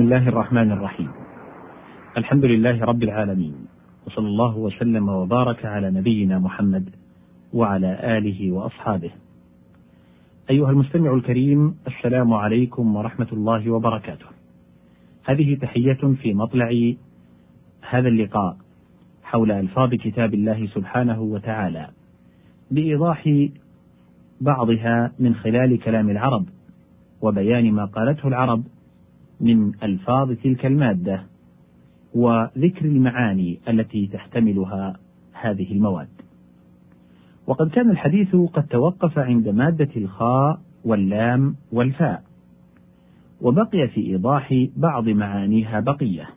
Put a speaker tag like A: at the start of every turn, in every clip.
A: بسم الله الرحمن الرحيم. الحمد لله رب العالمين وصلى الله وسلم وبارك على نبينا محمد وعلى آله وأصحابه. أيها المستمع الكريم السلام عليكم ورحمة الله وبركاته. هذه تحية في مطلع هذا اللقاء حول ألفاظ كتاب الله سبحانه وتعالى بإيضاح بعضها من خلال كلام العرب وبيان ما قالته العرب من ألفاظ تلك المادة وذكر المعاني التي تحتملها هذه المواد. وقد كان الحديث قد توقف عند مادة الخاء واللام والفاء. وبقي في إيضاح بعض معانيها بقية.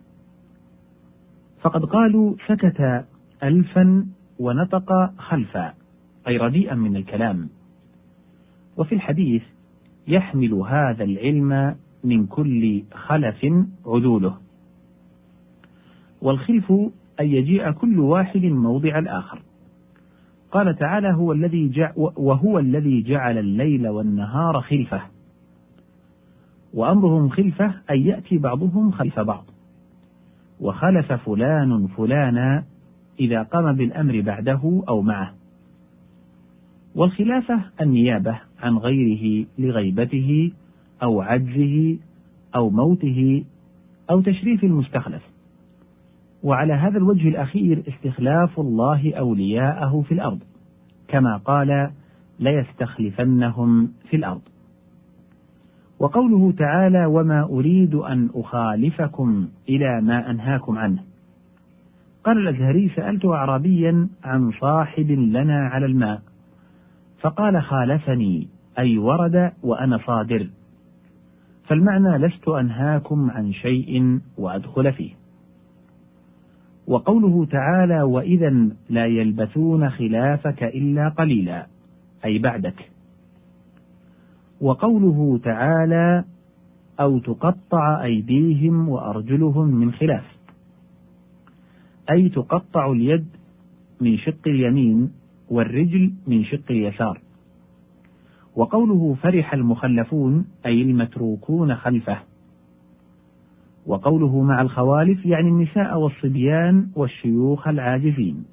A: فقد قالوا سكت الفا ونطق خلفا أي رديئا من الكلام. وفي الحديث يحمل هذا العلم من كل خلف عدوله. والخلف أن يجيء كل واحد موضع الآخر. قال تعالى هو الذي جع وهو الذي جعل الليل والنهار خلفة. وأمرهم خلفة أن يأتي بعضهم خلف بعض. وخلف فلان فلانا إذا قام بالأمر بعده أو معه. والخلافة النيابة عن غيره لغيبته أو عجزه أو موته أو تشريف المستخلف. وعلى هذا الوجه الأخير استخلاف الله أولياءه في الأرض كما قال ليستخلفنهم في الأرض وقوله تعالى وما أريد أن أخالفكم إلى ما أنهاكم عنه قال الأزهري سألت أعرابيا عن صاحب لنا على الماء فقال خالفني أي ورد وأنا صادر فالمعنى لست أنهاكم عن شيء وأدخل فيه. وقوله تعالى وإذا لا يلبثون خلافك إلا قليلا أي بعدك. وقوله تعالى أو تقطع أيديهم وأرجلهم من خلاف أي تقطع اليد من شق اليمين والرجل من شق اليسار. وقوله فرح المخلفون أي المتروكون خلفه. وقوله مع الخوالف يعني النساء والصبيان والشيوخ العاجزين.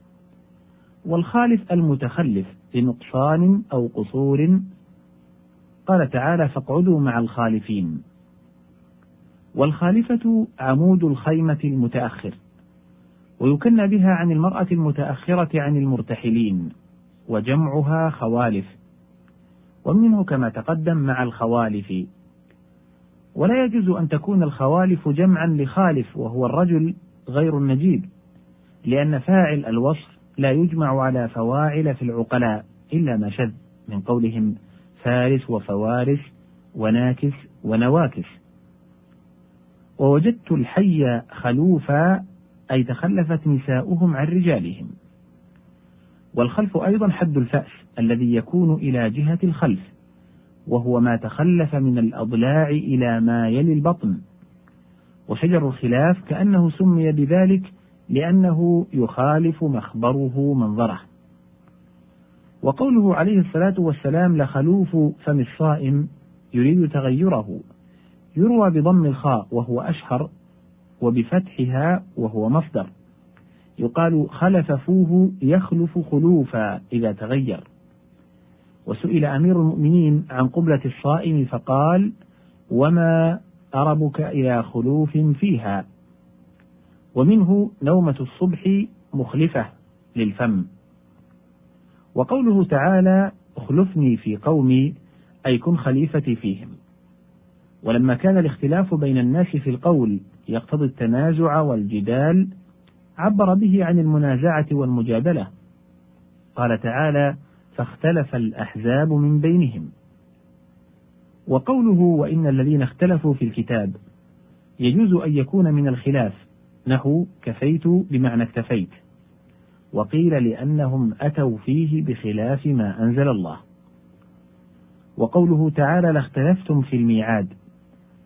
A: والخالف المتخلف لنقصان أو قصور. قال تعالى فاقعدوا مع الخالفين. والخالفة عمود الخيمة المتأخر. ويكنى بها عن المرأة المتأخرة عن المرتحلين وجمعها خوالف. ومنه كما تقدم مع الخوالف. ولا يجوز أن تكون الخوالف جمعا لخالف وهو الرجل غير النجيب لأن فاعل الوصف لا يجمع على فواعل في العقلاء إلا ما شذ من قولهم فارس وفوارس وناكس ونواكس ووجدت الحي خلوفا أي تخلفت نساؤهم عن رجالهم. والخلف أيضا حد الفأس الذي يكون إلى جهة الخلف وهو ما تخلف من الأضلاع إلى ما يلي البطن. وشجر الخلاف كأنه سمي بذلك لأنه يخالف مخبره منظره. وقوله عليه الصلاة والسلام لخلوف فم الصائم يريد تغيره يروى بضم الخاء وهو أشهر وبفتحها وهو مصدر. يقال خلف فوه يخلف خلوفا إذا تغير. وسئل أمير المؤمنين عن قبلة الصائم فقال وما أربك إلى خلوف فيها. ومنه نومة الصبح مخلفة للفم. وقوله تعالى أخلفني في قومي أي كن خليفتي فيهم. ولما كان الاختلاف بين الناس في القول يقتضي التنازع والجدال عبر به عن المنازعة والمجادلة. قال تعالى فاختلف الأحزاب من بينهم. وقوله وإن الذين اختلفوا في الكتاب. يجوز أن يكون من الخلاف. نحو كفيت بمعنى اكتفيت. وقيل لأنهم أتوا فيه بخلاف ما أنزل الله. وقوله تعالى لاختلفتم في الميعاد.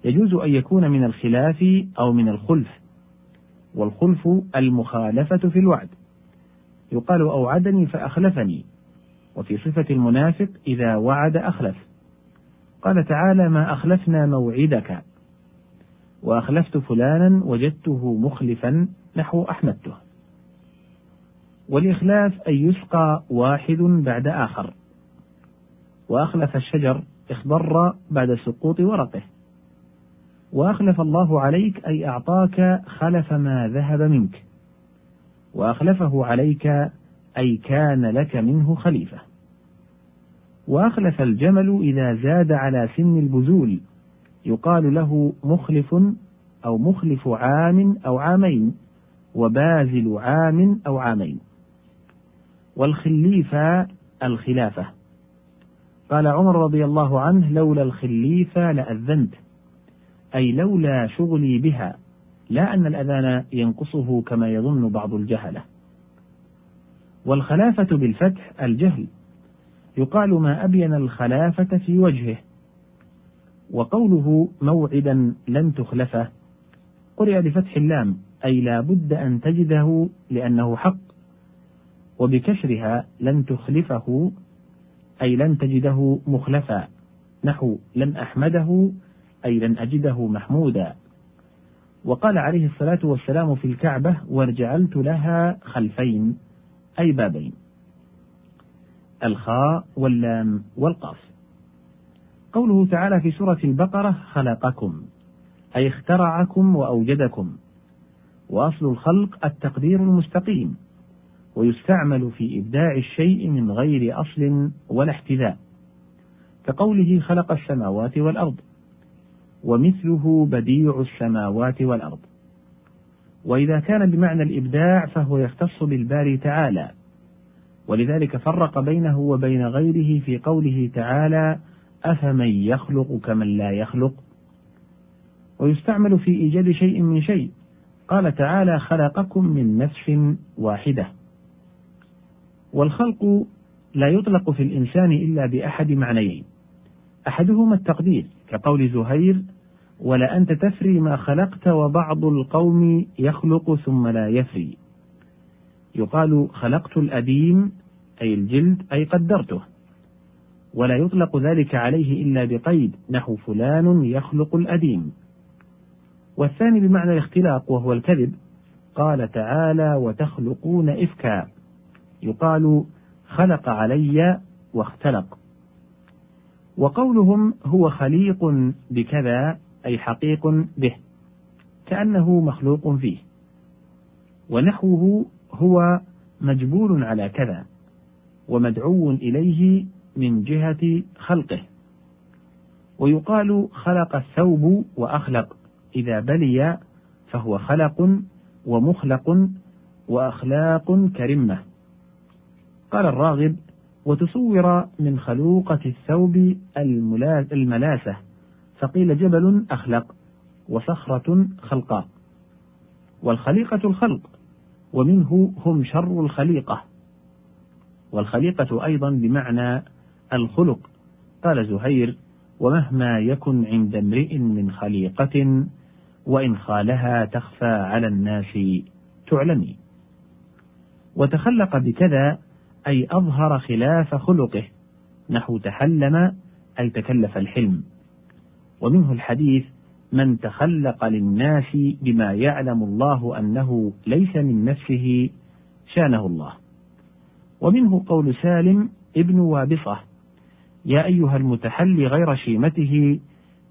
A: يجوز أن يكون من الخلاف أو من الخلف. والخلف المخالفة في الوعد. يقال أوعدني فأخلفني وفي صفة المنافق إذا وعد أخلف. قال تعالى ما أخلفنا موعدك. وأخلفت فلانا وجدته مخلفا نحو أحمدته. والإخلاف أن يسقى واحد بعد آخر. وأخلف الشجر اخضر بعد سقوط ورقه. وأخلف الله عليك أي أعطاك خلف ما ذهب منك. وأخلفه عليك أي كان لك منه خليفة. وأخلف الجمل إذا زاد على سن البزول. يقال له مخلف أو مخلف عام أو عامين وبازل عام أو عامين. والخليفة الخلافة. قال عمر رضي الله عنه لولا الخليفة لأذنت. أي لولا شغلي بها لا أن الأذان ينقصه كما يظن بعض الجهلة. والخلافة بالفتح الجهل. يقال ما أبين الخلافة في وجهه. وقوله موعدا لن تخلفه قرئ بفتح اللام أي لا بد أن تجده لأنه حق. وبكسرها لن تخلفه أي لن تجده مخلفا. نحو لن أحمده أي لن أجده محمودا. وقال عليه الصلاة والسلام في الكعبة وجعلت لها خلفين أي بابين الخاء واللام والقاف. قوله تعالى في سورة البقرة خلقكم أي اخترعكم وأوجدكم وأصل الخلق التقدير المستقيم ويستعمل في إبداع الشيء من غير أصل ولا احتذاء. كقوله خلق السماوات والأرض. ومثله بديع السماوات والأرض. وإذا كان بمعنى الإبداع فهو يختص بالباري تعالى. ولذلك فرق بينه وبين غيره في قوله تعالى أفمن يخلق كمن لا يخلق؟ ويستعمل في إيجاد شيء من شيء. قال تعالى خلقكم من نفس واحدة. والخلق لا يطلق في الإنسان إلا بأحد معنيين. أحدهما التقدير كقول زهير ولأنت تفري ما خلقت وبعض القوم يخلق ثم لا يفري. يقال خلقت الأديم أي الجلد أي قدرته. ولا يطلق ذلك عليه إلا بقيد نحو فلان يخلق الأديم والثاني بمعنى الاختلاق وهو الكذب قال تعالى وتخلقون إفكا. يقال خلق علي واختلق. وقولهم هو خليق بكذا أي حقيق به كأنه مخلوق فيه. ونحوه هو مجبول على كذا ومدعو إليه من جهة خلقه. ويقال خلق الثوب وأخلق إذا بلي فهو خلق ومخلق وأخلاق كرمة. قال الراغب وتصور من خلوقة الثوب الملاسة فقيل جبل أخلق وصخرة خلقاء والخليقة الخلق ومنه هم شر الخليقة والخليقة أيضا بمعنى الخلق. قال زهير ومهما يكن عند امرئ من خليقة وإن خالها تخفى على الناس تعلمي. وتخلق بكذا أي أظهر خلاف خلقه نحو تحلم أي تكلف الحلم. ومنه الحديث من تخلق للناس بما يعلم الله أنه ليس من نفسه شانه الله. ومنه قول سالم ابن وابصة يا أيها المتحلي غير شيمته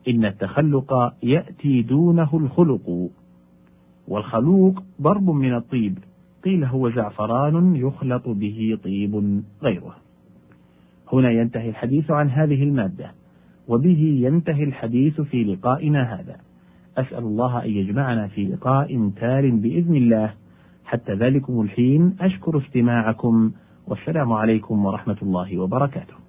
A: إن التخلق يأتي دونه الخلق والخلوق ضرب من الطيب قيل هو زعفران يخلط به طيب غيره. هنا ينتهي الحديث عن هذه المادة. وبه ينتهي الحديث في لقائنا هذا. أسأل الله أن يجمعنا في لقاء تال بإذن الله. حتى ذلكم الحين أشكر استماعكم والسلام عليكم ورحمة الله وبركاته.